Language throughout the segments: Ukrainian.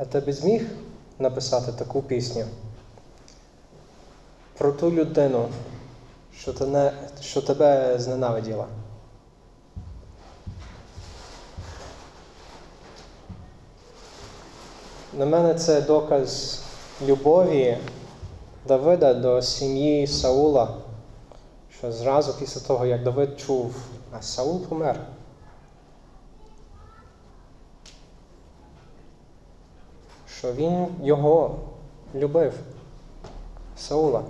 А ти б зміг написати таку пісню про ту людину, що, ти не, що тебе зненавиділа? На мене це доказ любові Давида до сім'ї Саула, що зразу після того, як Давид чув, а Саул помер. Що він його любив, Саула.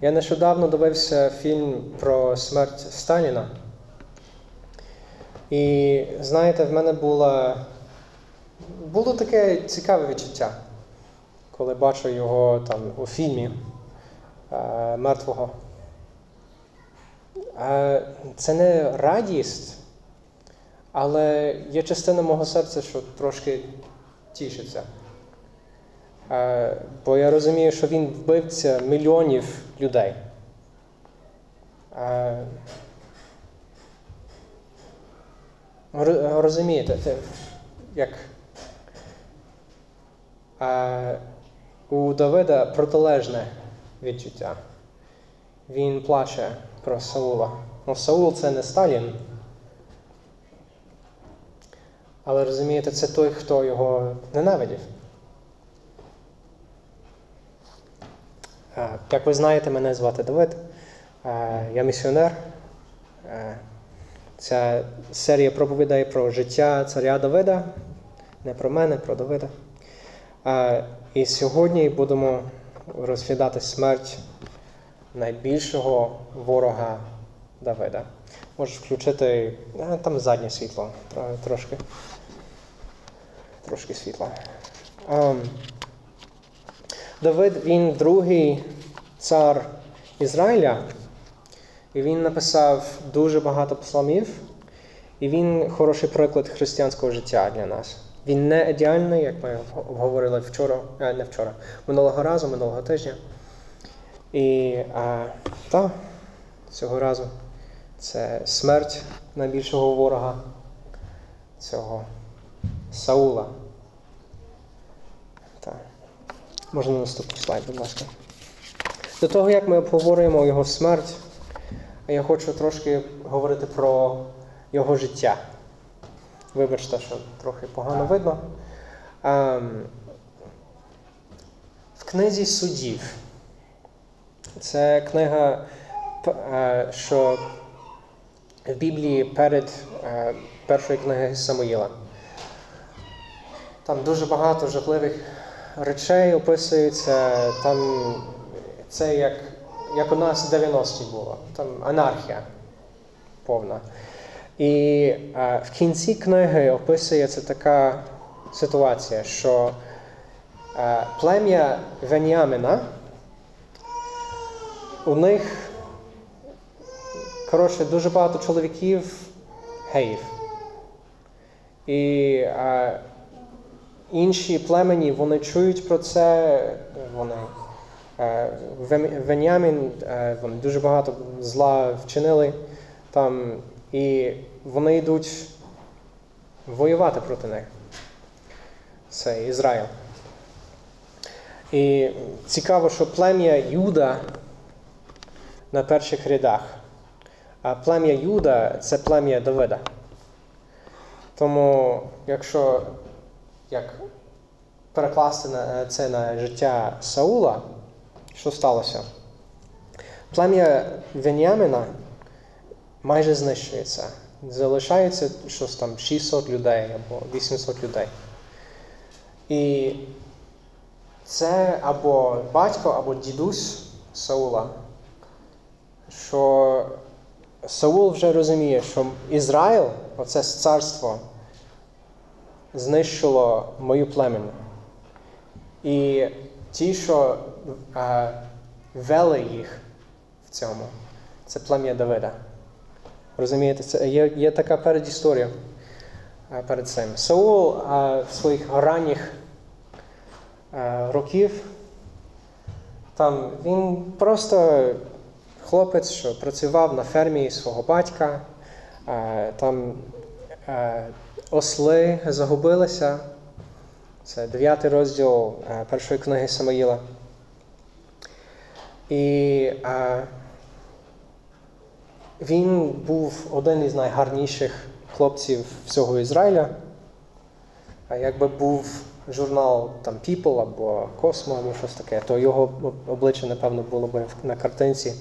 Я нещодавно дивився фільм про смерть Сталіна. І знаєте, в мене було, було таке цікаве відчуття, коли бачу його там у фільмі е, мертвого. Е, це не радість, але є частина мого серця, що трошки тішиться. Е, бо я розумію, що він вбивця мільйонів людей. Е, Розумієте, як е, у Давида протилежне відчуття. Він плаче про Саула. Ну, Саул це не Сталін. Але розумієте, це той, хто його ненавидів. Е, Як ви знаєте, мене звати Давид. Е, Я місіонер. Е, Ця серія проповідей про життя царя Давида. Не про мене, про Давида. І сьогодні будемо розглядати смерть найбільшого ворога Давида. Можеш включити там заднє світло трошки. Трошки світла. Ем, Давид він другий цар Ізраїля, і він написав дуже багато псалмів, і він хороший приклад християнського життя для нас. Він не ідеальний, як ми обговорили вчора, е, не вчора, минулого разу, минулого тижня. І а, та, цього разу це смерть найбільшого ворога цього Саула. Так. Можна на наступний слайд, будь ласка. До того, як ми обговорюємо його смерть, я хочу трошки говорити про його життя. Вибачте, що трохи погано видно. Ем, в книзі судів. Це книга, е, що в Біблії перед е, першою книгою Самуїла. Там дуже багато жахливих речей описується. Там це як, як у нас в 90-ті було. Там анархія повна. І е, в кінці книги описується така ситуація, що е, плем'я Веніамина, у них коротше, дуже багато чоловіків геїв. І е, інші племені вони чують про це, вони. е, Веніамін, е, вони дуже багато зла вчинили там, і вони йдуть воювати проти них. Це Ізраїл. І цікаво, що плем'я Юда на перших рядах. А плем'я Юда це плем'я Давида. Тому, якщо як перекласти на- це на життя Саула, що сталося? Плем'я Веніамина майже знищується. Залишається щось там 600 людей або 800 людей. І це або батько, або дідусь Саула, що Саул вже розуміє, що Ізраїл, оце царство, знищило мою племені. І ті, що е, вели їх в цьому, це плем'я Давида. Розумієте, це є, є така передісторія е, перед цим. Саул е, в своїх ранніх е, років, там він просто хлопець, що працював на фермі свого батька, там осли загубилися Це 9 розділ е, першої книги Самоїла. І е, він був один із найгарніших хлопців всього Ізраїля. А якби був журнал там People або Cosmo, або щось таке, то його обличчя, напевно, було б на картинці.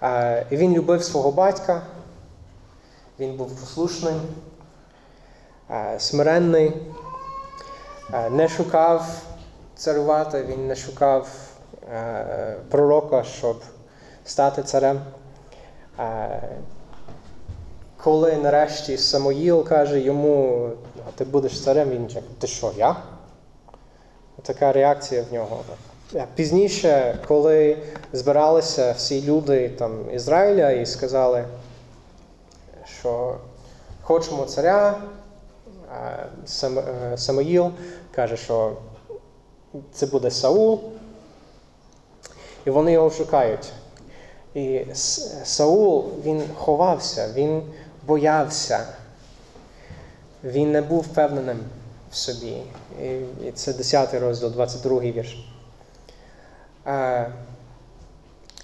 А, І він любив свого батька, він був послушний, а, смиренний, не шукав царювати, він не шукав пророка, щоб стати царем. Коли нарешті Самоїл каже йому, ти будеш царем, він каже, ти що, я? Така реакція в нього. Пізніше, коли збиралися всі люди там, Ізраїля і сказали, що хочемо царя, Сам, Самоїл каже, що це буде Саул, і вони його шукають. І Саул він ховався, він боявся, він не був впевненим в собі. І це 10 розділ, 22 вірш.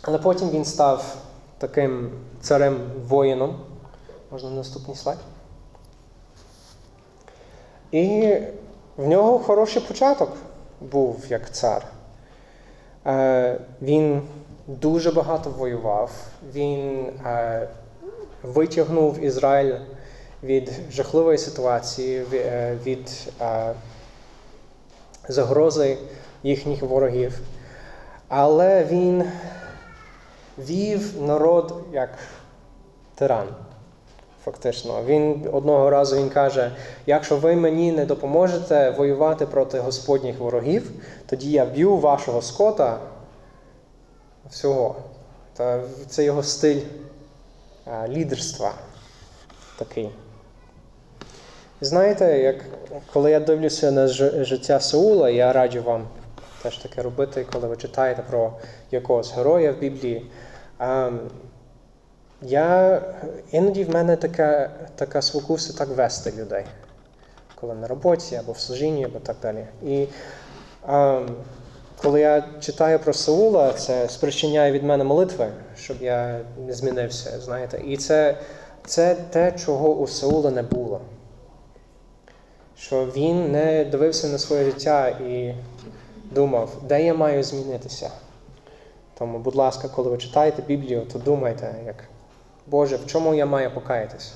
Але потім він став таким царем воїном. Можна наступний слайд? І в нього хороший початок був як цар. Він дуже багато воював. Він витягнув Ізраїль від жахливої ситуації, від загрози їхніх ворогів. Але він вів народ як тиран. Фактично, він одного разу він каже: якщо ви мені не допоможете воювати проти Господніх ворогів, тоді я б'ю вашого скота всього. Та Це його стиль лідерства такий. Знаєте, як коли я дивлюся на життя Саула, я раджу вам теж таке робити, коли ви читаєте про якогось героя в Біблії. Я, Іноді в мене така така спокуса так вести людей, коли на роботі або в служінні, або так далі. І а, коли я читаю про Саула, це спричиняє від мене молитви, щоб я не змінився. знаєте. І це, це те, чого у Саула не було. Що він не дивився на своє життя і думав, де я маю змінитися. Тому, будь ласка, коли ви читаєте Біблію, то думайте, як Боже, в чому я маю покаятися.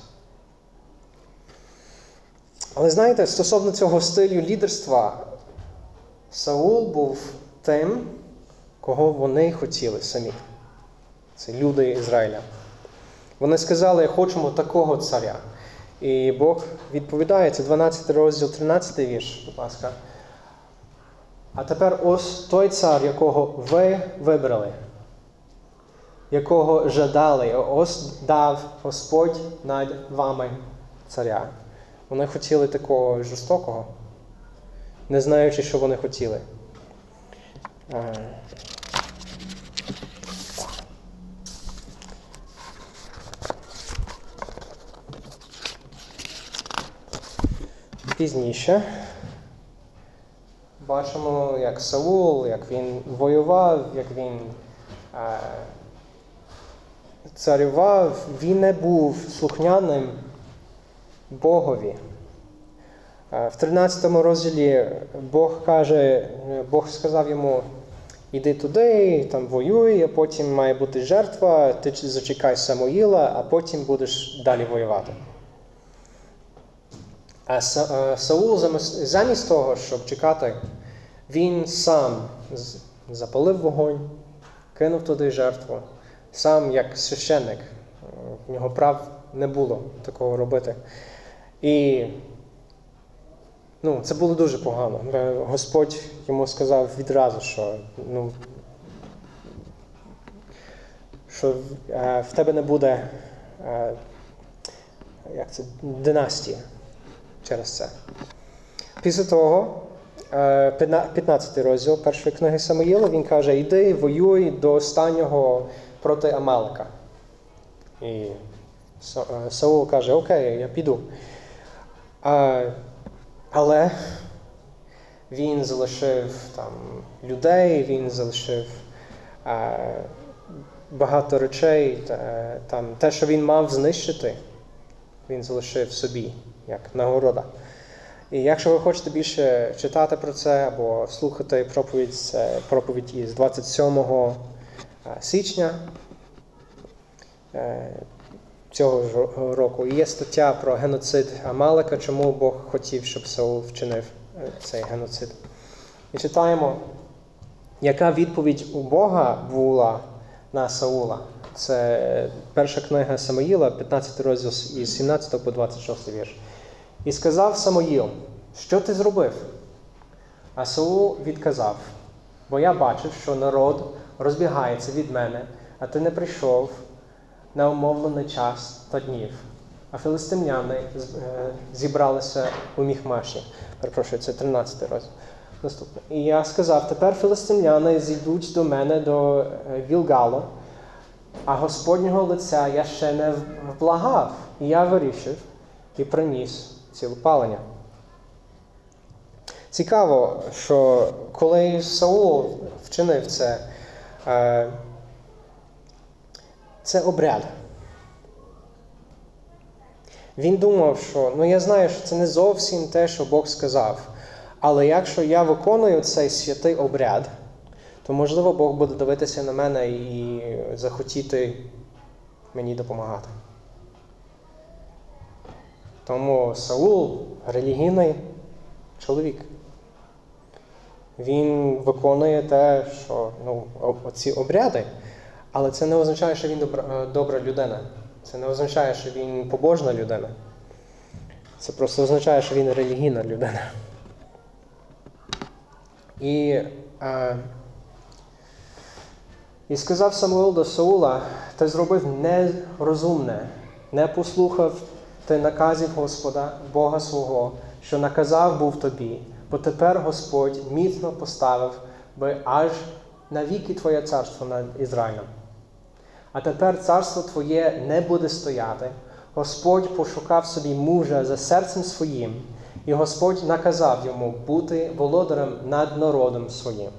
Але знаєте, стосовно цього стилю лідерства, Саул був тим, кого вони хотіли самі. Це люди Ізраїля. Вони сказали, хочемо такого царя. І Бог відповідає, це 12 розділ, 13 вірш, будь ласка. А тепер ось той цар, якого ви вибрали, якого жадали, ось дав Господь над вами царя. Вони хотіли такого жорстокого, не знаючи, що вони хотіли. Пізніше бачимо, як Саул, як він воював, як він е, царював, він не був слухняним Богові. Е, в 13 розділі Бог каже, Бог сказав йому, іди туди, там воюй, а потім має бути жертва, ти зачекай Самуїла, а потім будеш далі воювати. А е, Саул замість того, щоб чекати, він сам запалив вогонь, кинув туди жертву, сам як священник. В нього прав не було такого робити. І ну, це було дуже погано. Господь йому сказав відразу, що ну, що е, в тебе не буде е, як це, династії через це. Після того, 15 е, розділ першої книги Самоїла, він каже: Іди, воюй до останнього проти Амалика. І Саул каже, Окей, я піду. А, Але він залишив там людей, він залишив е, багато речей, та, там, те, що він мав знищити, він залишив собі, як нагорода. І якщо ви хочете більше читати про це або слухати проповідь, проповідь із 27 е, січня е, цього ж року. І є стаття про геноцид Амалека, чому Бог хотів, щоб Саул вчинив е, цей геноцид. І читаємо, яка відповідь у Бога була на Саула. Це перша книга Самоїла, 15 розділ із 17 по 26 вірш. І сказав Самоїл, що ти зробив? А Саул відказав, бо я бачив, що народ розбігається від мене, а ти не прийшов на умовлений час та днів. А філистимляни е, зібралися у Міхмаші. Перепрошую, це 13 розділ. Наступне. І я сказав: тепер філистимляни зійдуть до мене до е, Вілгалу, а Господнього лиця я ще не вблагав. І я вирішив і приніс цілопалення. Цікаво, що коли Саул вчинив це, е, це обряд. Він думав, що ну я знаю, що це не зовсім те, що Бог сказав. Але якщо я виконую цей святий обряд, то можливо Бог буде дивитися на мене і захотіти мені допомагати. Тому Саул релігійний чоловік. Він виконує те, що ну, оці обряди, але це не означає, що він добра, е, добра людина. Це не означає, що він побожна людина. Це просто означає, що він релігійна людина. І, е, і сказав Самуїл до Саула, ти зробив нерозумне, не послухав ти наказів Господа, Бога свого, що наказав був тобі, бо тепер Господь міцно поставив би аж навіки Твоє царство над Ізраїлем. А тепер царство Твоє не буде стояти. Господь пошукав собі мужа за серцем своїм, і Господь наказав йому бути володарем над народом своїм.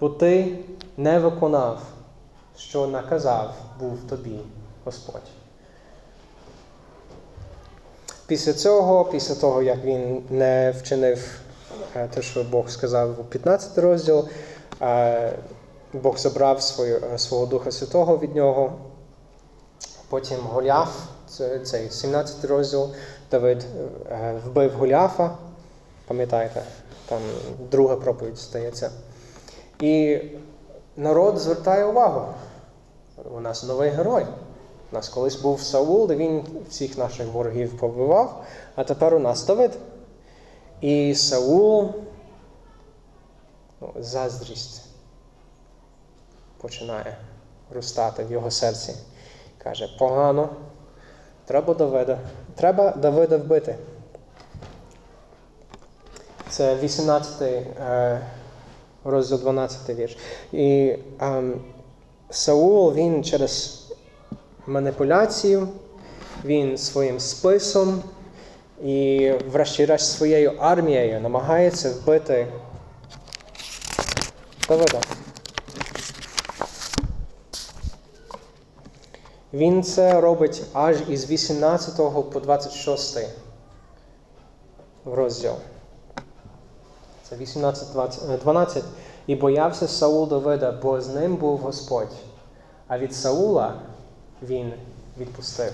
Бо ти не виконав, що наказав був тобі Господь. Після цього, після того, як він не вчинив те, що Бог сказав у 15 розділ, е, Бог забрав свою, е, свого Духа Святого від нього. Потім Голіаф, це, цей 17 розділ, Давид е, вбив Голіафа, пам'ятаєте, там друга проповідь стається. І народ звертає увагу. У нас новий герой. У нас колись був Саул, де він всіх наших ворогів побивав, а тепер у нас Давид. І Саул, ну, заздрість починає ростати в його серці. Каже, погано, треба Давида. Треба Давида вбити. Це 18 е, розділ 12 вірш. І ем, Саул він через маніпуляцію, він своїм списом і, врешті-решт, своєю армією намагається вбити Давида. Він це робить аж із 18 по 26 розділ. Це 18, 20, е, 12. І боявся Саул Давида, бо з ним був Господь. А від Саула він відпустив.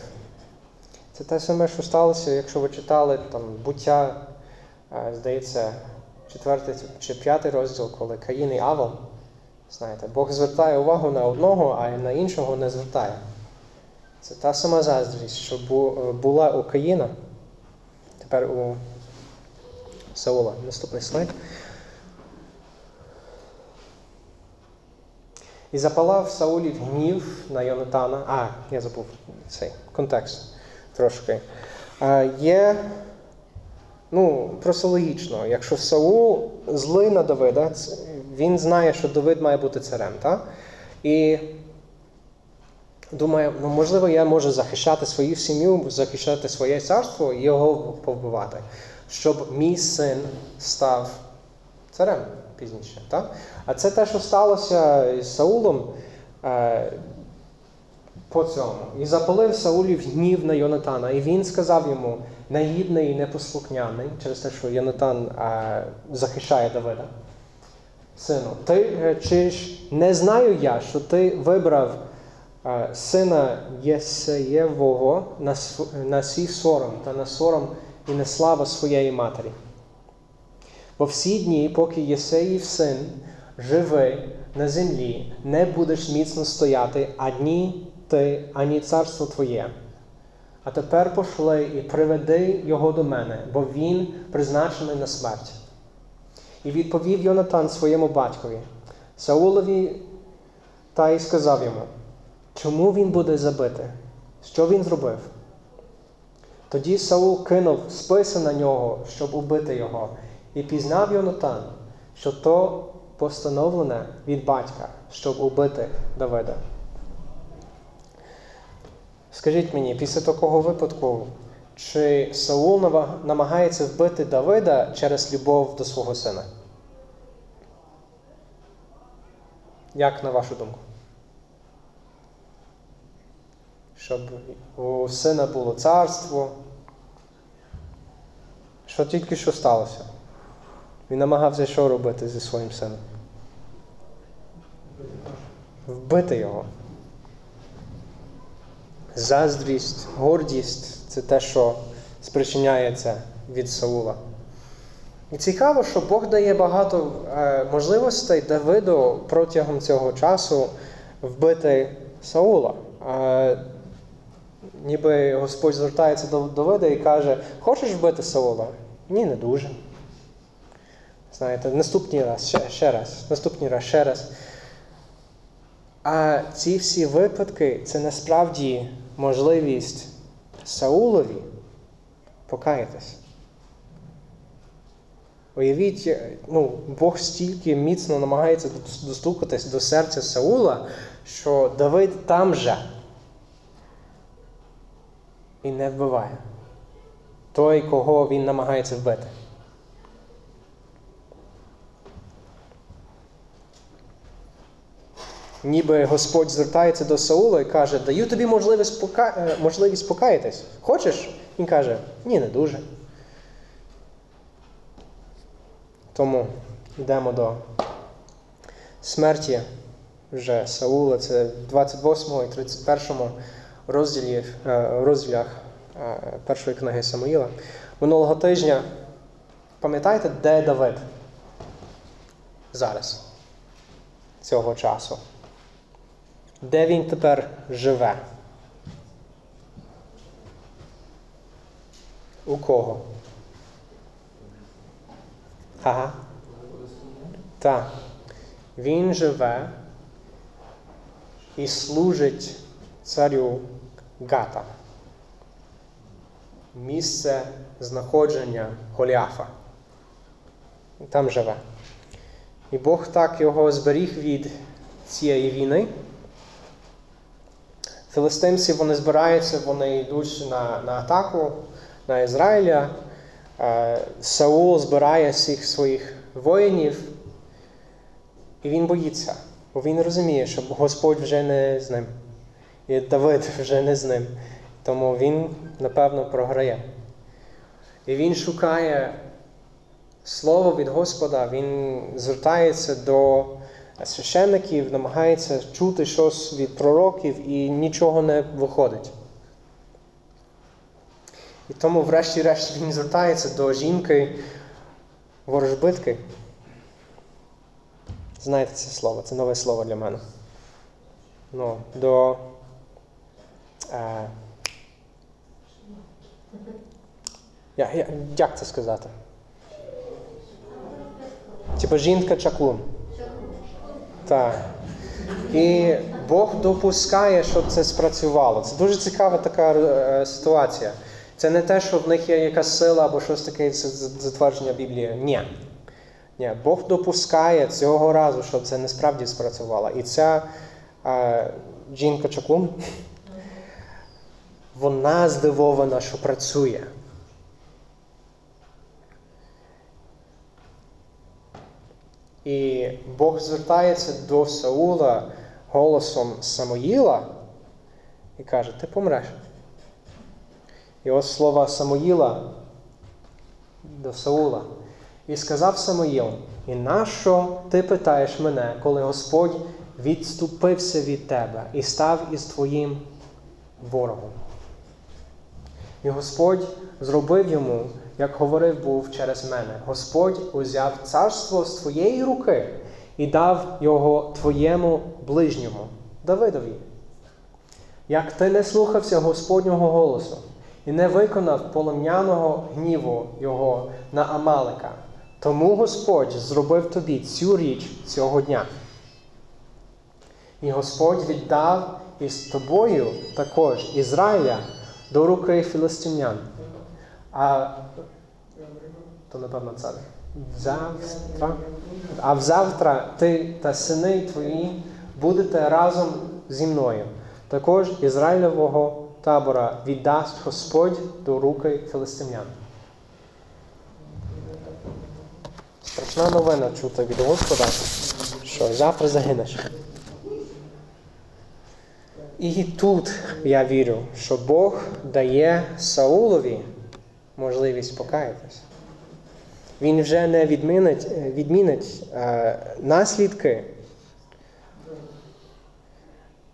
Це те саме, що сталося, якщо ви читали там буття, е, здається, 4 чи 5 розділ, коли Каїн і Авел. Знаєте, Бог звертає увагу на одного, а на іншого не звертає. Це та сама заздрість, що була у Каїна, тепер у Саула. Наступний слайд. І запалав Саулів гнів на Йонатана. А, я забув цей контекст трошки. Є, ну, просто логічно, якщо Саул злий на Давида, він знає, що Давид має бути царем, так? І думає, ну можливо, я можу захищати свою сім'ю, захищати своє царство і його повбивати, щоб мій син став царем пізніше. Так? А це те, що сталося із Саулом е, по цьому. І запалив Саулів гнів на Йонатана. І він сказав йому, наїдний і непослухняний, через те, що Йонатан е, захищає Давида. Сину, ти е, чи ж не знаю я, що ти вибрав е, сина Єсеєвого на, на свій сором та на сором і на слава своєї матері. Бо всі дні, поки Єсеїв син живий на землі, не будеш міцно стояти ані ти, ані царство твоє. А тепер пошли і приведи його до мене, бо він призначений на смерть. І відповів Йонатан своєму батькові, Саулові, та й сказав йому, чому він буде забити? Що він зробив? Тоді Саул кинув списи на нього, щоб убити його, і пізнав Йонатан, що то постановлене від батька, щоб убити Давида. Скажіть мені, після такого випадку, чи Саул намагається вбити Давида через любов до свого сина? Як на вашу думку? Щоб у сина було царство. Що тільки що сталося? Він намагався що робити зі своїм сином? Вбити його. Заздрість, гордість це те, що спричиняється від Саула. І цікаво, що Бог дає багато е, можливостей Давиду протягом цього часу вбити Саула. Е, ніби Господь звертається до Давида і каже: Хочеш вбити Саула? Ні, не дуже. Знаєте, наступний раз, ще, ще раз, наступний раз, ще раз. А ці всі випадки це насправді можливість Саулові покаятись. Уявіть, ну, Бог стільки міцно намагається достукатись до серця Саула, що Давид там же і не вбиває той, кого він намагається вбити. Ніби Господь звертається до Саула і каже, даю тобі можливість, пока... е, можливість покаятись. Хочеш? Він каже, ні, не дуже. Тому йдемо до смерті вже Саула. Це в 28 і 31 розділі, е, розділях е, першої книги Самуїла. Минулого тижня, пам'ятаєте, де Давид? Зараз, цього часу. Де він тепер живе? У кого? Ага. Так. Він живе і служить царю Гата. Місце знаходження Голіафа. Там живе. І Бог так його зберіг від цієї війни. Філистимці вони збираються, вони йдуть на, на атаку на Ізраїля. Е, Саул збирає всіх своїх воїнів, і він боїться, бо він розуміє, що Господь вже не з ним. І Давид вже не з ним. Тому він, напевно, програє. І він шукає слово від Господа, він звертається до священників, намагається чути щось від пророків і нічого не виходить. І тому, врешті-решт, він звертається до жінки ворожбитки. Знаєте це слово, це нове слово для мене. Ну, до. Е, я, я, як це сказати? Типа жінка чаклун. Так. І Бог допускає, щоб це спрацювало. Це дуже цікава така е, ситуація. Це не те, що в них є якась сила або щось таке, затвердження Біблії. Ні. Ні. Бог допускає цього разу, щоб це не справді спрацювало. І ця е, жінка чаклун, вона здивована, що працює. І Бог звертається до Саула голосом Самоїла і каже: Ти помреш. І ось слова Самоїла до Саула. І сказав Самоїл, і нащо ти питаєш мене, коли Господь відступився від тебе і став із твоїм ворогом? І Господь зробив йому, як говорив був через мене. Господь узяв царство з твоєї руки і дав його твоєму ближньому, Давидові. Як ти не слухався Господнього голосу і не виконав полум'яного гніву його на Амалика, тому Господь зробив тобі цю річ цього дня. І Господь віддав із тобою також Ізраїля до руки філистимлян. А то, напевно, це. Завтра. А взавтра ти та сини твої будете разом зі мною. Також Ізраїлевого табора віддасть Господь до руки філистимлян. Страшна новина чута від Господа, що завтра загинеш. І тут я вірю, що Бог дає Саулові можливість покаятися. Він вже не відмінить, відмінить е, наслідки.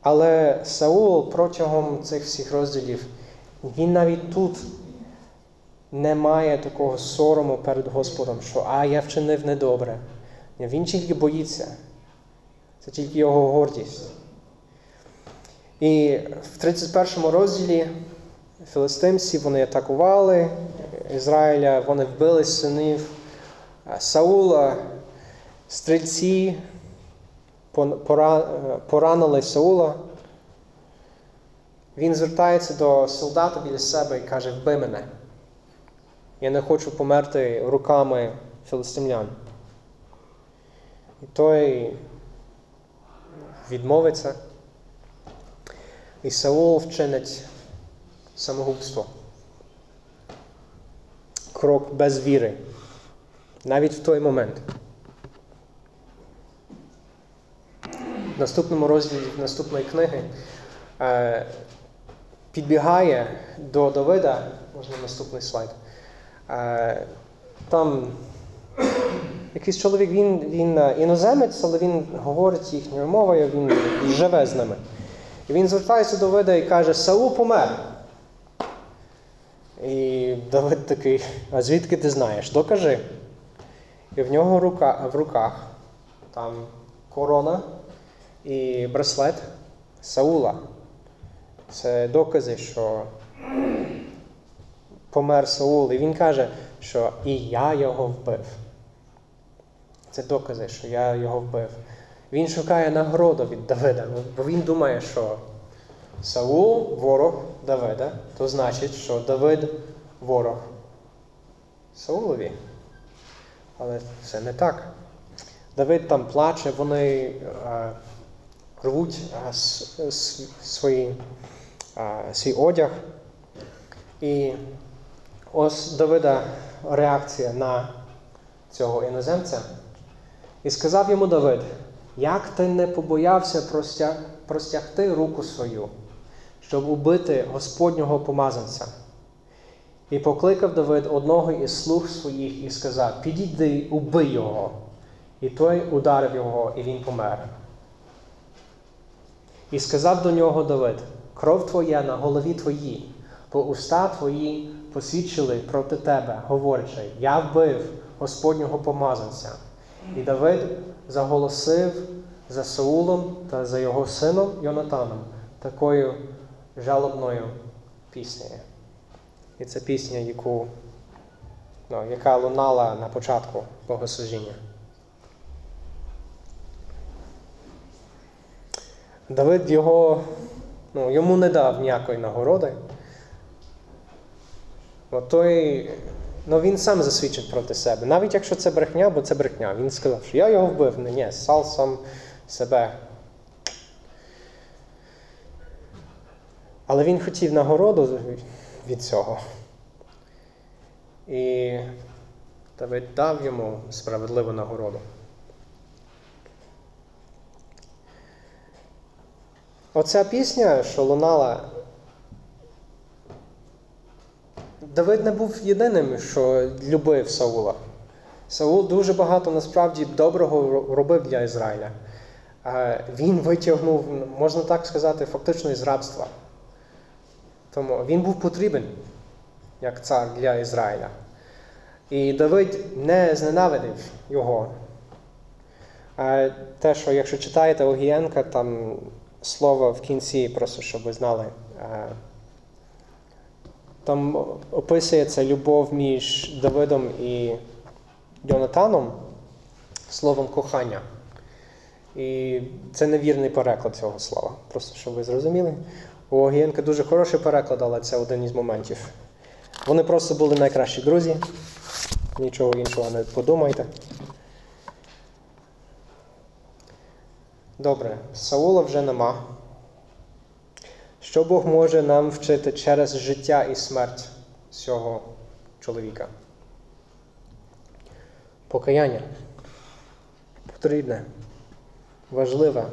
Але Саул протягом цих всіх розділів, він навіть тут не має такого сорому перед Господом, що а я вчинив недобре. Він тільки боїться. Це тільки його гордість. І в 31 розділі філистимці вони атакували Ізраїля, вони вбили синів Саула, стрільці поранили Саула. Він звертається до солдата біля себе і каже, вбий мене. Я не хочу померти руками філистимлян. І той відмовиться. І Саул вчинить самогубство. Крок без віри. Навіть в той момент. В наступному розділі наступної книги е, підбігає до Давида, можна наступний слайд. Е, там якийсь чоловік, він він іноземець, але він говорить їхньою мовою, він живе з ними. І він звертається до Давида і каже, Саул помер. І Давид такий, а звідки ти знаєш? Докажи. І в нього рука, в руках там корона і браслет Саула. Це докази, що помер Саул. І він каже, що і я його вбив. Це докази, що я його вбив. Він шукає нагороду від Давида, бо він думає, що Саул ворог Давида, то значить, що Давид ворог Саулові. Але це не так. Давид там плаче, вони а, рвуть а, с, с, свої, а, свій одяг. І ось Давида реакція на цього іноземця. І сказав йому Давид, як ти не побоявся простяг, простягти руку свою, щоб убити Господнього помазанця? І покликав Давид одного із слуг своїх і сказав: Підійди, убий його. І той ударив його, і він помер. І сказав до нього Давид: Кров твоя на голові твоїй, бо уста твої посвідчили проти тебе, говорячи, я вбив Господнього помазанця. І Давид заголосив за Саулом та за його сином Йонатаном такою жалобною піснею. І це пісня, яку, ну, яка лунала на початку богослужіння. Давид його, ну, йому не дав ніякої нагороди. От той, ну, Він сам засвідчить проти себе. Навіть якщо це брехня, бо це брехня. Він сказав, що я його вбив. Не, ні, сал сам себе. Але він хотів нагороду від цього. І Давид дав йому справедливу нагороду. Оця пісня, що лунала. Давид не був єдиним, що любив Саула. Саул дуже багато насправді доброго робив для Ізраїля. Він витягнув, можна так сказати, фактично із рабства. Тому він був потрібен як цар для Ізраїля. І Давид не зненавидив його. Те, що якщо читаєте Огієнка, там слово в кінці, просто щоб ви знали, е, там описується любов між Давидом і Йонатаном словом кохання. І це невірний переклад цього слова. Просто щоб ви зрозуміли. У Огієнка дуже хороший переклад, але це один із моментів. Вони просто були найкращі друзі. Нічого іншого не подумайте. Добре, Саула вже нема. Що Бог може нам вчити через життя і смерть цього чоловіка? Покаяння. Потрібне, важливе.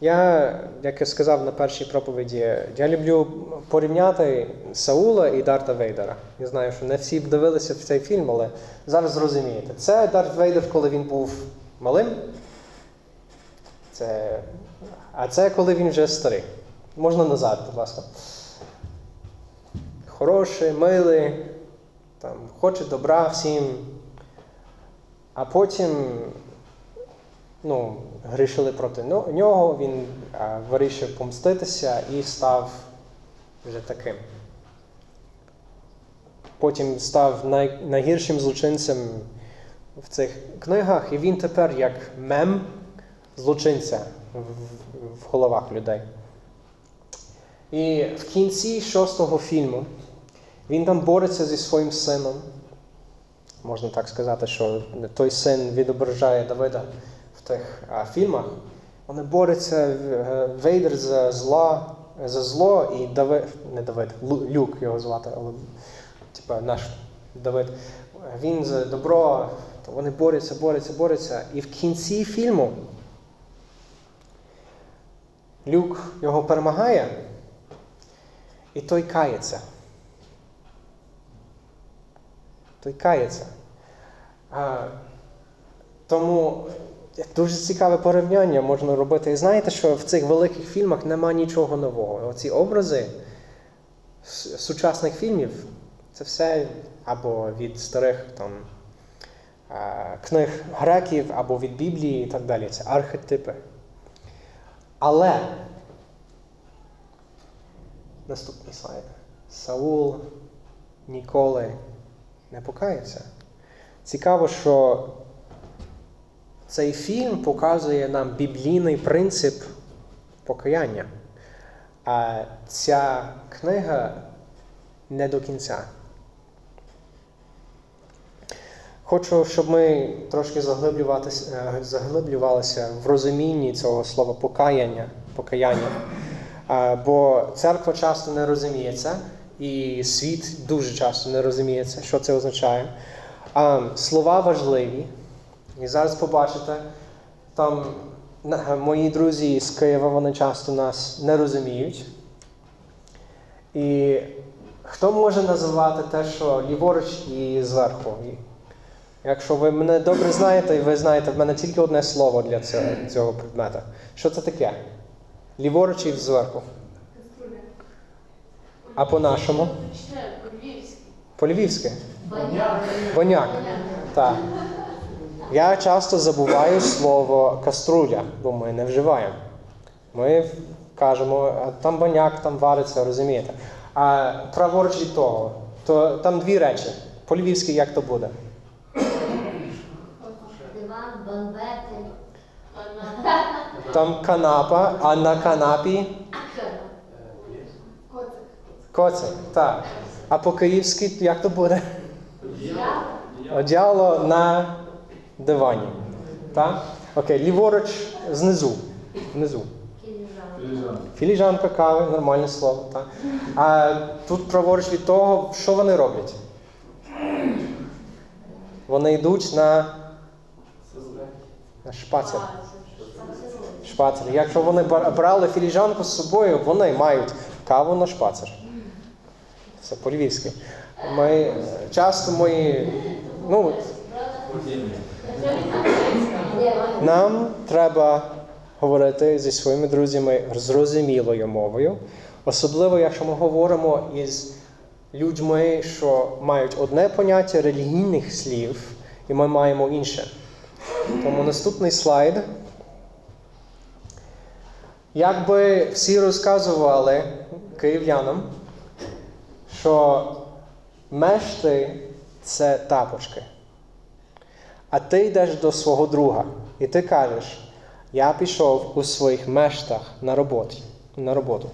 Я, як я сказав на першій проповіді, я люблю порівняти Саула і Дарта Вейдера. Я знаю, що не всі дивилися в цей фільм, але зараз зрозумієте. Це Дарт Вейдер, коли він був малим. Це... А це коли він вже старий. Можна назад, будь ласка. Хороший, милий, там, хоче добра всім. А потім ну, грішили проти нього, він вирішив помститися і став вже таким. Потім став най, найгіршим злочинцем в цих книгах, і він тепер як мем злочинця в, в головах людей. І в кінці шостого фільму він там бореться зі своїм сином. Можна так сказати, що той син відображає Давида тих а, фільмах. Вони борються е, Вейдер за зла, за зло і Давид, не Давид, Люк його звати, але типа наш Давид. Він за добро, то вони борються, борються, борються. І в кінці фільму Люк його перемагає, і той кається. Той кається. А, тому дуже цікаве порівняння можна робити. І знаєте, що в цих великих фільмах нема нічого нового. Оці образи сучасних фільмів це все або від старих там, книг греків, або від Біблії і так далі. Це архетипи. Але наступний слайд. Саул ніколи не покається. Цікаво, що цей фільм показує нам біблійний принцип покаяння. А ця книга не до кінця. Хочу, щоб ми трошки е, заглиблювалися в розумінні цього слова покаяння. покаяння. Бо церква часто не розуміє це, і світ дуже часто не розуміє це, що це означає. Слова важливі. І зараз побачите, там мої друзі з Києва вони часто нас не розуміють. І хто може називати те, що ліворуч і зверху? Якщо ви мене добре знаєте, і ви знаєте, в мене тільки одне слово для цього, цього предмета. Що це таке? Ліворуч і зверху. А по-нашому? По-львівськи. По-львівськи. Воняк. Так. Я часто забуваю слово каструля, бо ми не вживаємо. Ми кажемо, там баняк, там вариться, розумієте. А праворуч від того, то там дві речі. По-львівськи як то буде? Диван. Там канапа, а на канапі Коцик. коцик. Так. А по-київськи як то буде? Одяло на дивані. Так? Окей, ліворуч знизу. Внизу. Кіліжан. Філіжанка кави, нормальне слово. Так? А тут праворуч від того, що вони роблять? Вони йдуть на, на шпацер. Шпацер. Якщо вони брали філіжанку з собою, вони мають каву на шпацер. Це по-львівськи. Ми часто мої. Ну, нам треба говорити зі своїми друзями зрозумілою мовою, особливо якщо ми говоримо із людьми, що мають одне поняття релігійних слів, і ми маємо інше. Тому наступний слайд. Якби всі розказували київлянам, що мешти це тапочки. А ти йдеш до свого друга, і ти кажеш, я пішов у своїх мештах на роботу. На роботу.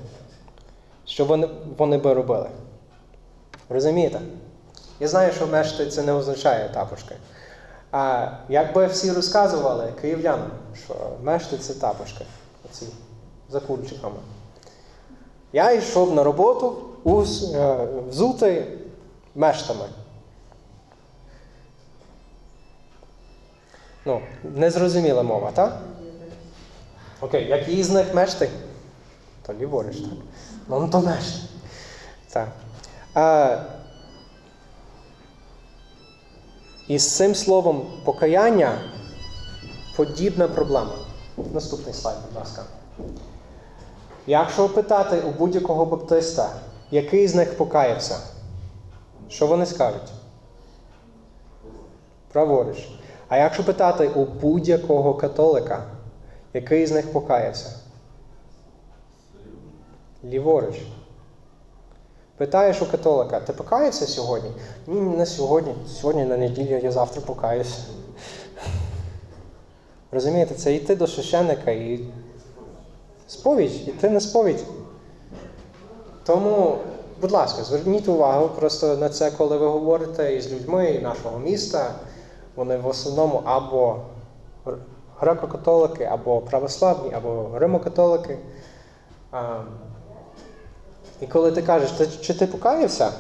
Що вони, вони би робили? Розумієте? Я знаю, що мешти це не означає тапочки. А якби всі розказували київлянам, що мешти це тапочки, оці за кульчиками. Я йшов на роботу е, взутий мештами. Ну, незрозуміла мова, так? Окей, які з них мешти? То ліворуч, так. Ну, то мешти. Так. А, і з цим словом покаяння подібна проблема. Наступний слайд, будь ласка. Якщо питати у будь-якого баптиста, який з них покаявся, що вони скажуть? Праворуч. А якщо питати у будь-якого католика, який з них покаявся? Ліворуч. Питаєш у католика, ти покаявся сьогодні? Ні, не сьогодні. Сьогодні на неділю, я завтра покаюся. Розумієте, це йти до священника і сповідь, йти на сповідь. Тому, будь ласка, зверніть увагу просто на це, коли ви говорите із людьми нашого міста. Вони в основному або греко-католики, або православні, або римокатолики. А, і коли ти кажеш, «Ти- чи ти покаявся,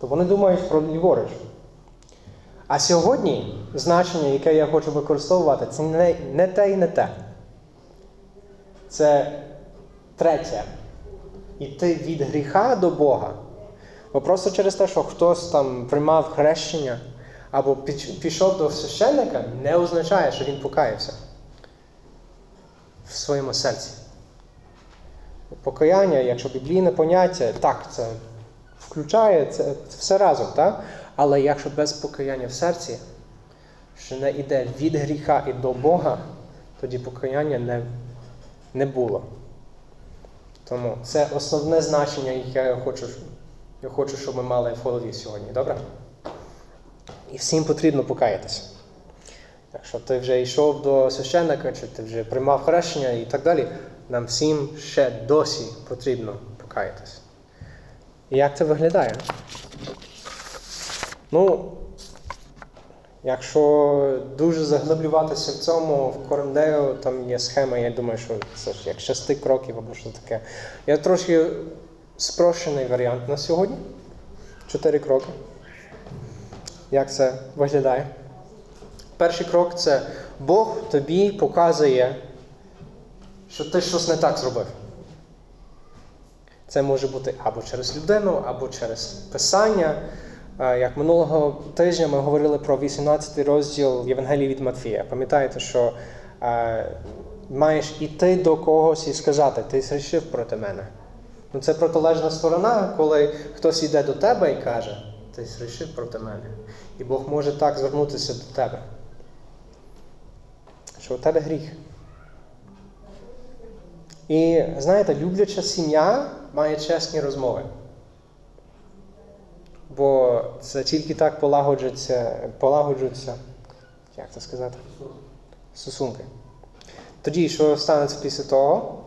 то вони думають про ліворуч. А сьогодні значення, яке я хочу використовувати, це не, не те і не те. Це третє. Іти від гріха до Бога. Бо просто через те, що хтось там приймав хрещення або пішов до священника, не означає, що він покаявся в своєму серці. Покаяння, якщо біблійне поняття, так, це включає це, це все разом, так? але якщо без покаяння в серці, що не йде від гріха і до Бога, тоді покаяння не, не було. Тому це основне значення, яке я хочу, я хочу, щоб ми мали в голові сьогодні, добре? І всім потрібно покаятися. Якщо ти вже йшов до священника, чи ти вже приймав хрещення і так далі, нам всім ще досі потрібно покаятися. І як це виглядає? Ну, якщо дуже заглиблюватися в цьому, в Корндео там є схема, я думаю, що це ж як шести кроків або що таке. Я трошки спрощений варіант на сьогодні. Чотири кроки. Як це виглядає? Перший крок це Бог тобі показує, що ти щось не так зробив. Це може бути або через людину, або через писання. Як минулого тижня ми говорили про 18 розділ Євангелії від Матфія. Пам'ятаєте, що маєш іти до когось і сказати, ти зрішив проти мене. Ну, це протилежна сторона, коли хтось йде до тебе і каже, ти зрішив проти мене. І Бог може так звернутися до тебе. Що у тебе гріх. І знаєте, любляча сім'я має чесні розмови. Бо це тільки так полагоджується, полагоджуються, як це сказати? Стосунки. Тоді, що станеться після того,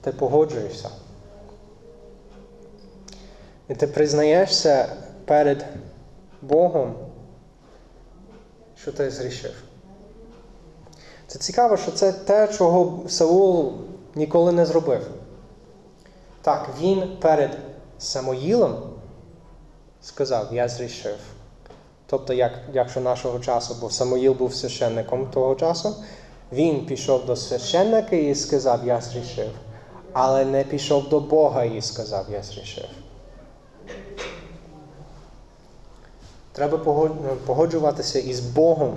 ти погоджуєшся. І ти признаєшся перед Богом, що ти зрішив. Це цікаво, що це те, чого Саул ніколи не зробив. Так, він перед Самоїлом сказав, я зрішив. Тобто, як, якщо нашого часу, бо Самоїл був священником того часу, Він пішов до священника і сказав, я зрішив, але не пішов до Бога і сказав, я зрішив. Треба погоджуватися із Богом,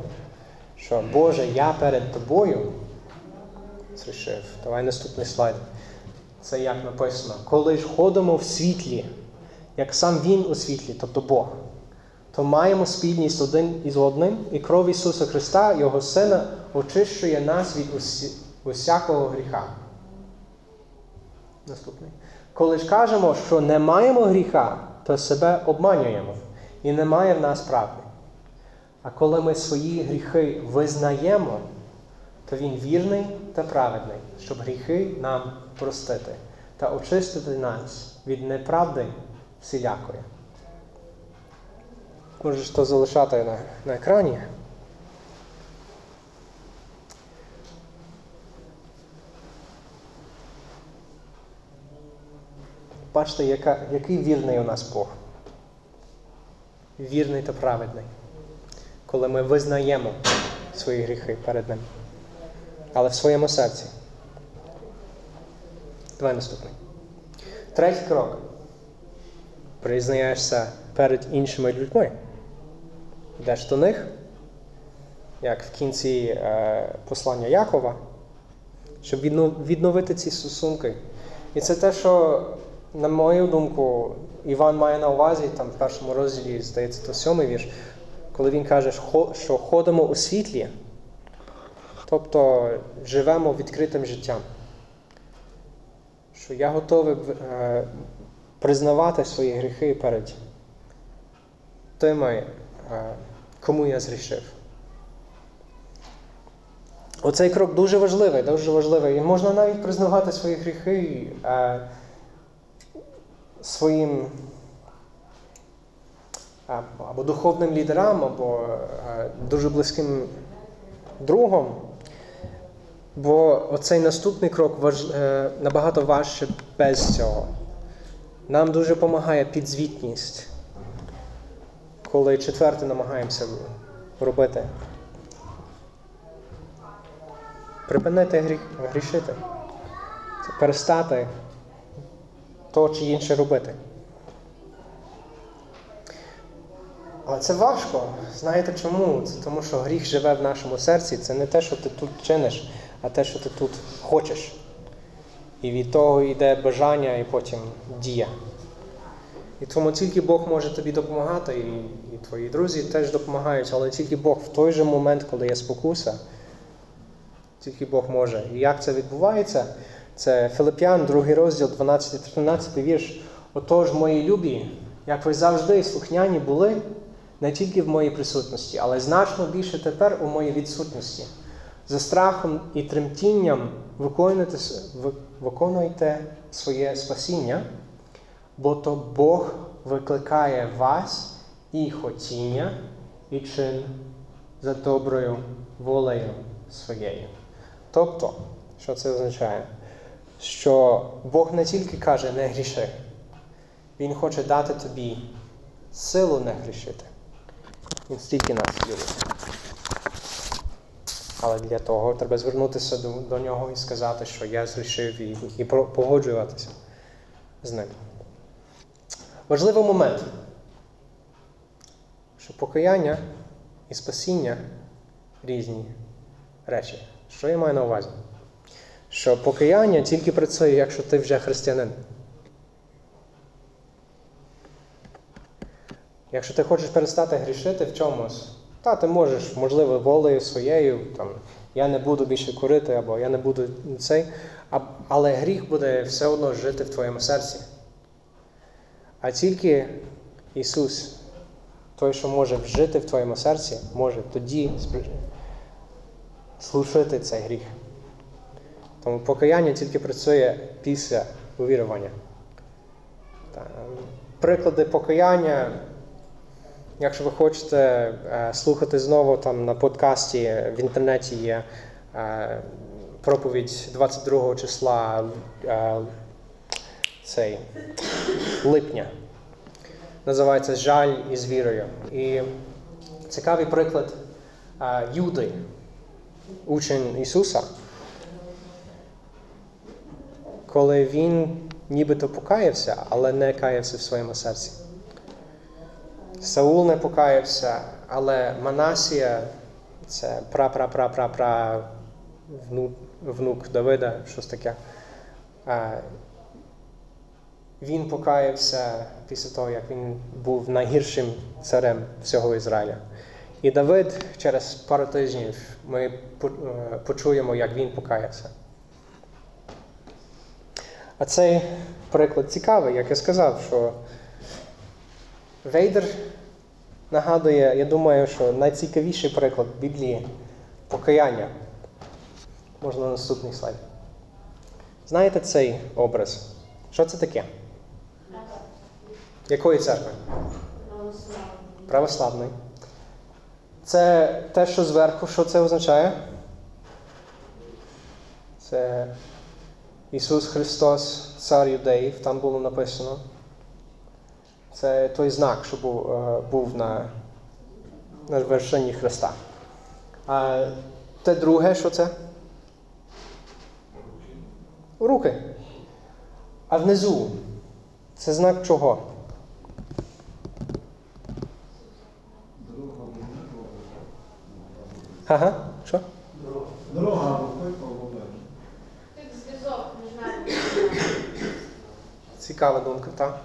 що Боже, я перед тобою зрішив. Давай наступний слайд. Це як написано. Коли ж ходимо в світлі, як сам Він у світлі, тобто Бог, то маємо спільність один із одним, і кров Ісуса Христа, Його Сина, очищує нас від усі, усякого гріха. Наступний. Коли ж кажемо, що не маємо гріха, то себе обманюємо, і немає в нас правди. А коли ми свої гріхи визнаємо, то Він вірний та праведний, щоб гріхи нам простити та очистити нас від неправди всілякої. Можеш то залишати на, на екрані. Бачите, яка, який вірний у нас Бог. Вірний та праведний. Коли ми визнаємо свої гріхи перед Ним. Але в своєму серці. Давай наступний. Третій крок. Признаєшся перед іншими людьми. Йдеш до них, як в кінці е, послання Якова, щоб відновити ці стосунки. І це те, що, на мою думку, Іван має на увазі, там в першому розділі, здається, то сьомий вірш, коли він каже, що- ходимо у світлі, тобто живемо відкритим життям. Що я готовий е, признавати свої гріхи перед тими, е, кому я зрішив. Оцей крок дуже важливий, дуже важливий. І можна навіть признавати свої гріхи е, своїм або духовним лідерам, або дуже близьким другом. Бо оцей наступний крок важ, е, набагато важче без цього. Нам дуже допомагає підзвітність, коли четверте намагаємося робити. Припинити гріх, грішити. Перестати то чи інше робити. Але це важко. Знаєте чому? Це тому, що гріх живе в нашому серці. Це не те, що ти тут чиниш, а те, що ти тут хочеш. І від того йде бажання і потім дія. І тому тільки Бог може тобі допомагати, і, і твої друзі теж допомагають, але тільки Бог в той же момент, коли є спокуса, тільки Бог може. І як це відбувається? Це Филип'ян, другий розділ, 12-13 вірш. Отож, мої любі, як ви завжди слухняні були, не тільки в моїй присутності, але значно більше тепер у моїй відсутності. За страхом і тремтінням виконуйте, виконуйте своє спасіння, бо то Бог викликає вас і хотіння, і чин за доброю волею своєю. Тобто, що це означає? Що Бог не тільки каже не гріши, Він хоче дати тобі силу не грішити. Він стільки нас любить. Але для того треба звернутися до, до нього і сказати, що я зрішив і, і погоджуватися з ним. Важливий момент, що покаяння і спасіння різні речі. Що я маю на увазі? Що покаяння тільки працює, якщо ти вже християнин. Якщо ти хочеш перестати грішити в чомусь, та ти можеш, можливо, волею своєю, там, я не буду більше курити, або я не буду цей, але гріх буде все одно жити в твоєму серці. А тільки Ісус, той, що може вжити в твоєму серці, може тоді слушити цей гріх. Тому покаяння тільки працює після увірування. Приклади покаяння, якщо ви хочете е, слухати знову там на подкасті в інтернеті є е, проповідь 22 числа е, цей, липня. Називається Жаль із вірою. І цікавий приклад Юди. учень Ісуса, коли він нібито покаявся, але не каявся в своєму серці. Саул не покаявся, але Манасія це пра-пра-пра-пра-пра внук, Давида, щось таке. А, він покаявся після того, як він був найгіршим царем всього Ізраїля. І Давид через пару тижнів ми е, почуємо, як він покаявся. А цей приклад цікавий, як я сказав, що Вейдер нагадує, я думаю, що найцікавіший приклад Біблії покаяння. Можна на наступний слайд. Знаєте цей образ? Що це таке? Якої церкви? Православної. Це те, що зверху, що це означає? Це Ісус Христос, Цар Юдеїв, там було написано. Це той знак, що був, е, був на, на вершині Христа. А те друге, що це? Руки. А внизу це знак чого? Ага, що? Дорога або пиво, або вежа. Як зв'язок між нами. Цікава думка, так?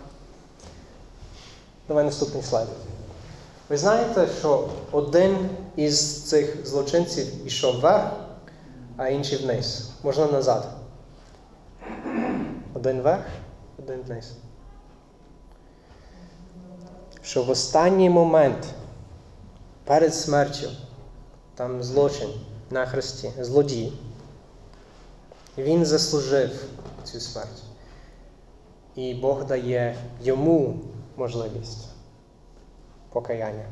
Давай наступний слайд. Ви знаєте, що один із цих злочинців ішов вверх, а інший вниз. Можна назад. Один вверх, один вниз. Що в останній момент перед смертю там злочин на хресті, злодій. Він заслужив цю смерть. І Бог дає йому можливість покаяння.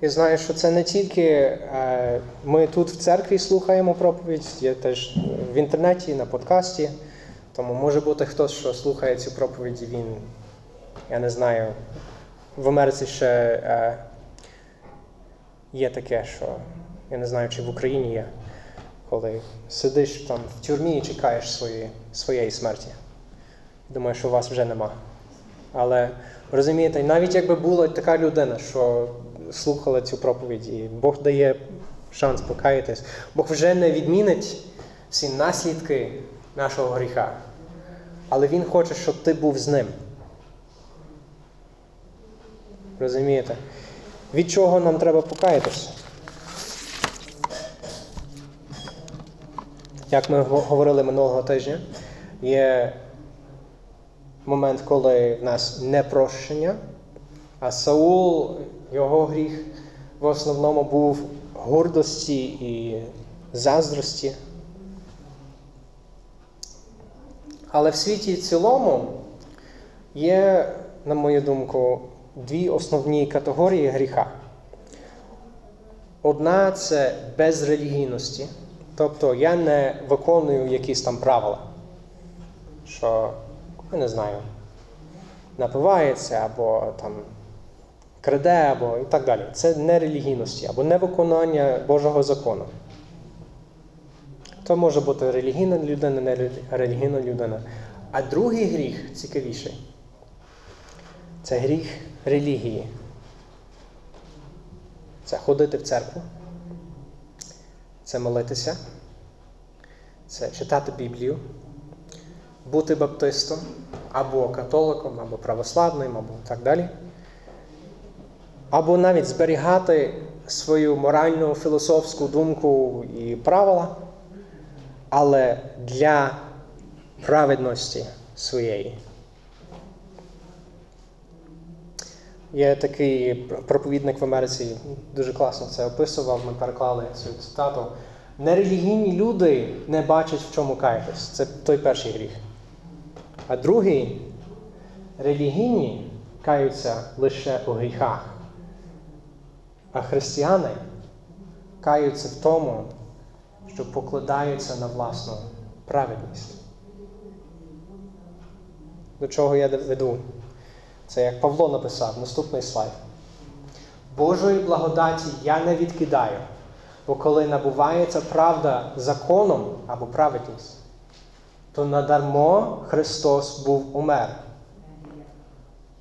Я знаю, що це не тільки е, ми тут в церкві слухаємо проповідь, є теж в інтернеті, на подкасті. Тому може бути хтось, що слухає цю проповідь, він, я не знаю, в Америці ще е, є таке, що я не знаю, чи в Україні є, коли сидиш там в тюрмі і чекаєш своєї, своєї смерті. Думаю, що вас вже нема. Але розумієте, навіть якби була така людина, що слухала цю проповідь, і Бог дає шанс покаятись, Бог вже не відмінить всі наслідки нашого гріха. Але Він хоче, щоб ти був з ним. Розумієте? Від чого нам треба покаятися? Як ми говорили минулого тижня, є момент, коли в нас непрощення, а Саул, його гріх в основному був гордості і заздрості. Але в світі в цілому є, на мою думку, дві основні категорії гріха. Одна це безрелігійності. Тобто я не виконую якісь там правила, що, я не знаю, напивається або там краде, або і так далі. Це не релігійності або невиконання Божого закону. То може бути релігійна людина, не релігійна людина. А другий гріх цікавіший. Це гріх релігії. Це ходити в церкву, це молитися, це читати Біблію, бути баптистом, або католиком, або православним, або так далі. Або навіть зберігати свою моральну філософську думку і правила, але для праведності своєї. Є такий проповідник в Америці, дуже класно це описував, ми переклали цю цитату. Нерелігійні люди не бачать, в чому каятись. Це той перший гріх. А другий релігійні каються лише у гріхах. А християни каються в тому, що покладаються на власну праведність. До чого я веду? Це як Павло написав, наступний слайд. Божої благодаті я не відкидаю. Бо коли набувається правда законом або праведність, то надармо Христос був умер.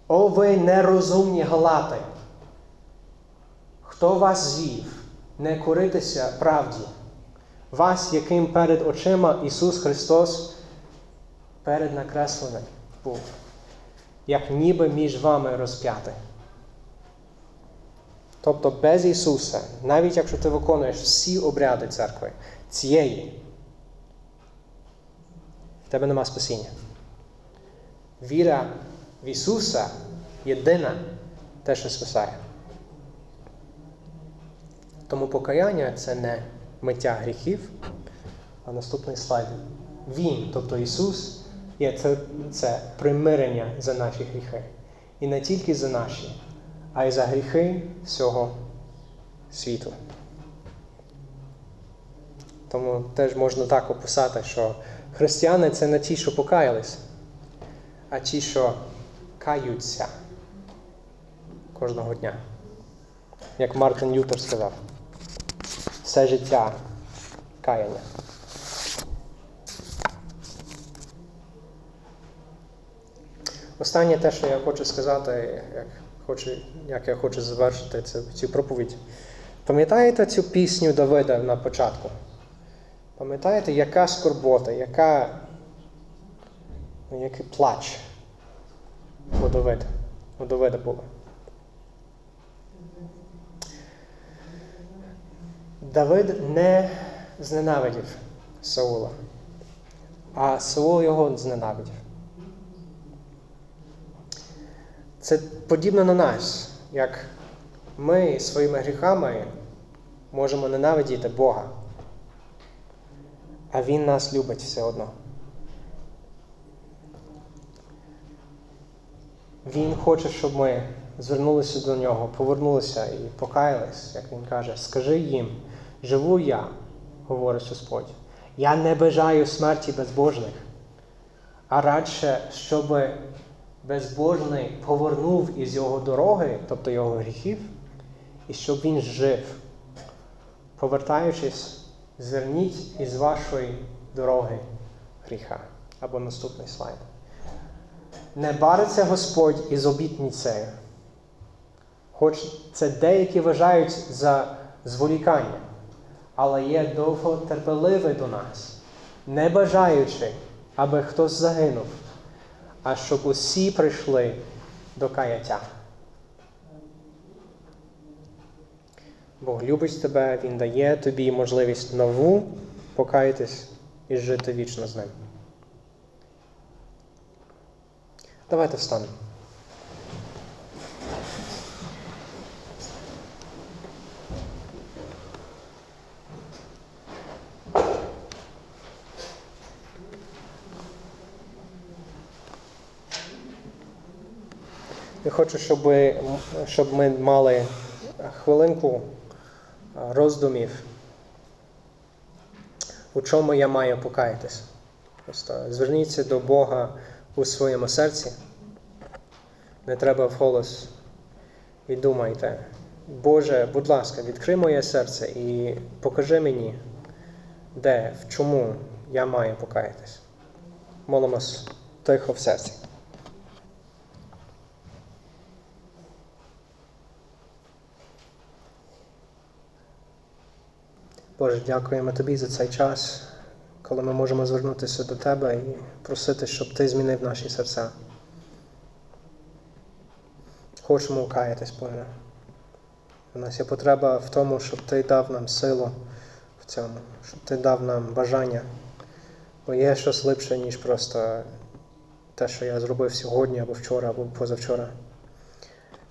О ви нерозумні галати! Хто вас звів не коритися правді? Вас, яким перед очима Ісус Христос переднакреслений був, як ніби між вами розп'ятий. Тобто без Ісуса, навіть якщо ти виконуєш всі обряди церкви, цієї, в тебе нема спасіння. Віра в Ісуса єдина те, що спасає. Тому покаяння це не миття гріхів, а наступний слайд. Він, тобто Ісус, є це, це примирення за наші гріхи. І не тільки за наші, а й за гріхи всього світу. Тому теж можна так описати, що християни це не ті, що покаялись, а ті, що каються кожного дня. Як Мартин Лютер сказав, все життя каяння. Останнє те, що я хочу сказати, як, хочу, як я хочу завершити цю, цю проповідь. Пам'ятаєте цю пісню Давида на початку? Пам'ятаєте, яка скорбота, яка, ну, який плач у Давида, у Давида було? Давид не зненавидів Саула, а Саул його зненавидів. Це подібно на нас, як ми своїми гріхами можемо ненавидіти Бога, а Він нас любить все одно. Він хоче, щоб ми звернулися до нього, повернулися і покаялись, як він каже, скажи їм, живу я, говорить Господь. Я не бажаю смерті безбожних, а радше, щоб безбожний повернув із його дороги, тобто його гріхів, і щоб він жив. Повертаючись, зверніть із вашої дороги гріха. Або наступний слайд. Не бариться Господь із обітницею, хоч це деякі вважають за зволікання, але є довготерпеливий до нас, не бажаючи, аби хтось загинув, а щоб усі прийшли до каяття. Бог любить тебе, Він дає тобі можливість нову покаятись і жити вічно з ним. Давайте встанемо. Хочу, щоб, щоб ми мали хвилинку роздумів, у чому я маю покаятись. Просто зверніться до Бога у своєму серці. Не треба вголос і думайте. Боже, будь ласка, відкрий моє серце і покажи мені, де, в чому я маю покаятись. Молимось тихо в серці. Боже, дякуємо Тобі за цей час, коли ми можемо звернутися до Тебе і просити, щоб Ти змінив наші серця. Хочемо каятись, Боже. У нас є потреба в тому, щоб Ти дав нам силу в цьому, щоб Ти дав нам бажання. Бо є щось липше, ніж просто те, що я зробив сьогодні, або вчора, або позавчора.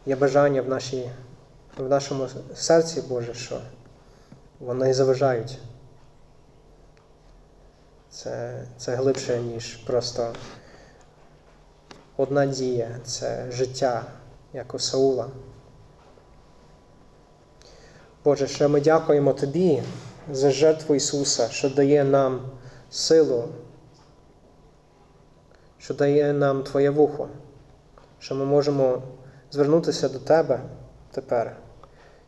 Є бажання в, нашій, в нашому серці, Боже, що вони заважають. Це, це глибше, ніж просто одна дія, це життя, як у Саула. Боже, що ми дякуємо Тобі за жертву Ісуса, що дає нам силу, що дає нам Твоє вухо, що ми можемо звернутися до Тебе тепер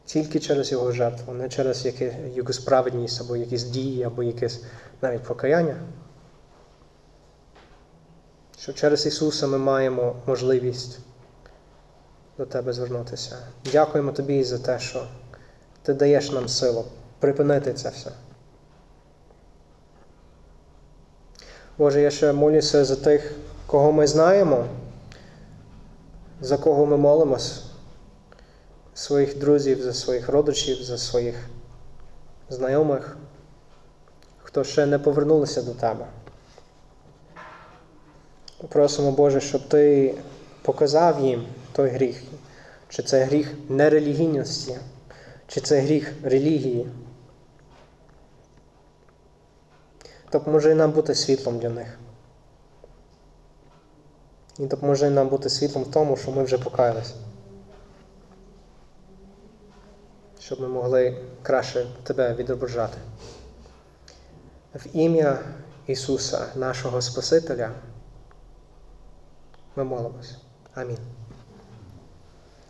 Тільки через Його жертву, не через яке, Його справедність або якісь дії, або якесь навіть покаяння. Що через Ісуса ми маємо можливість до Тебе звернутися. Дякуємо Тобі за те, що Ти даєш нам силу припинити це все. Боже, я ще молюся за тих, кого ми знаємо, за кого ми молимось, своїх друзів, за своїх родичів, за своїх знайомих, хто ще не повернулися до Тебе. Просимо, Боже, щоб Ти показав їм той гріх, чи це гріх нерелігійності, чи це гріх релігії. Допоможи нам бути світлом для них. І допоможи нам бути світлом в тому, що ми вже покаялися. Щоб ми могли краще Тебе відображати. В ім'я Ісуса, нашого Спасителя, ми молимось. Амінь.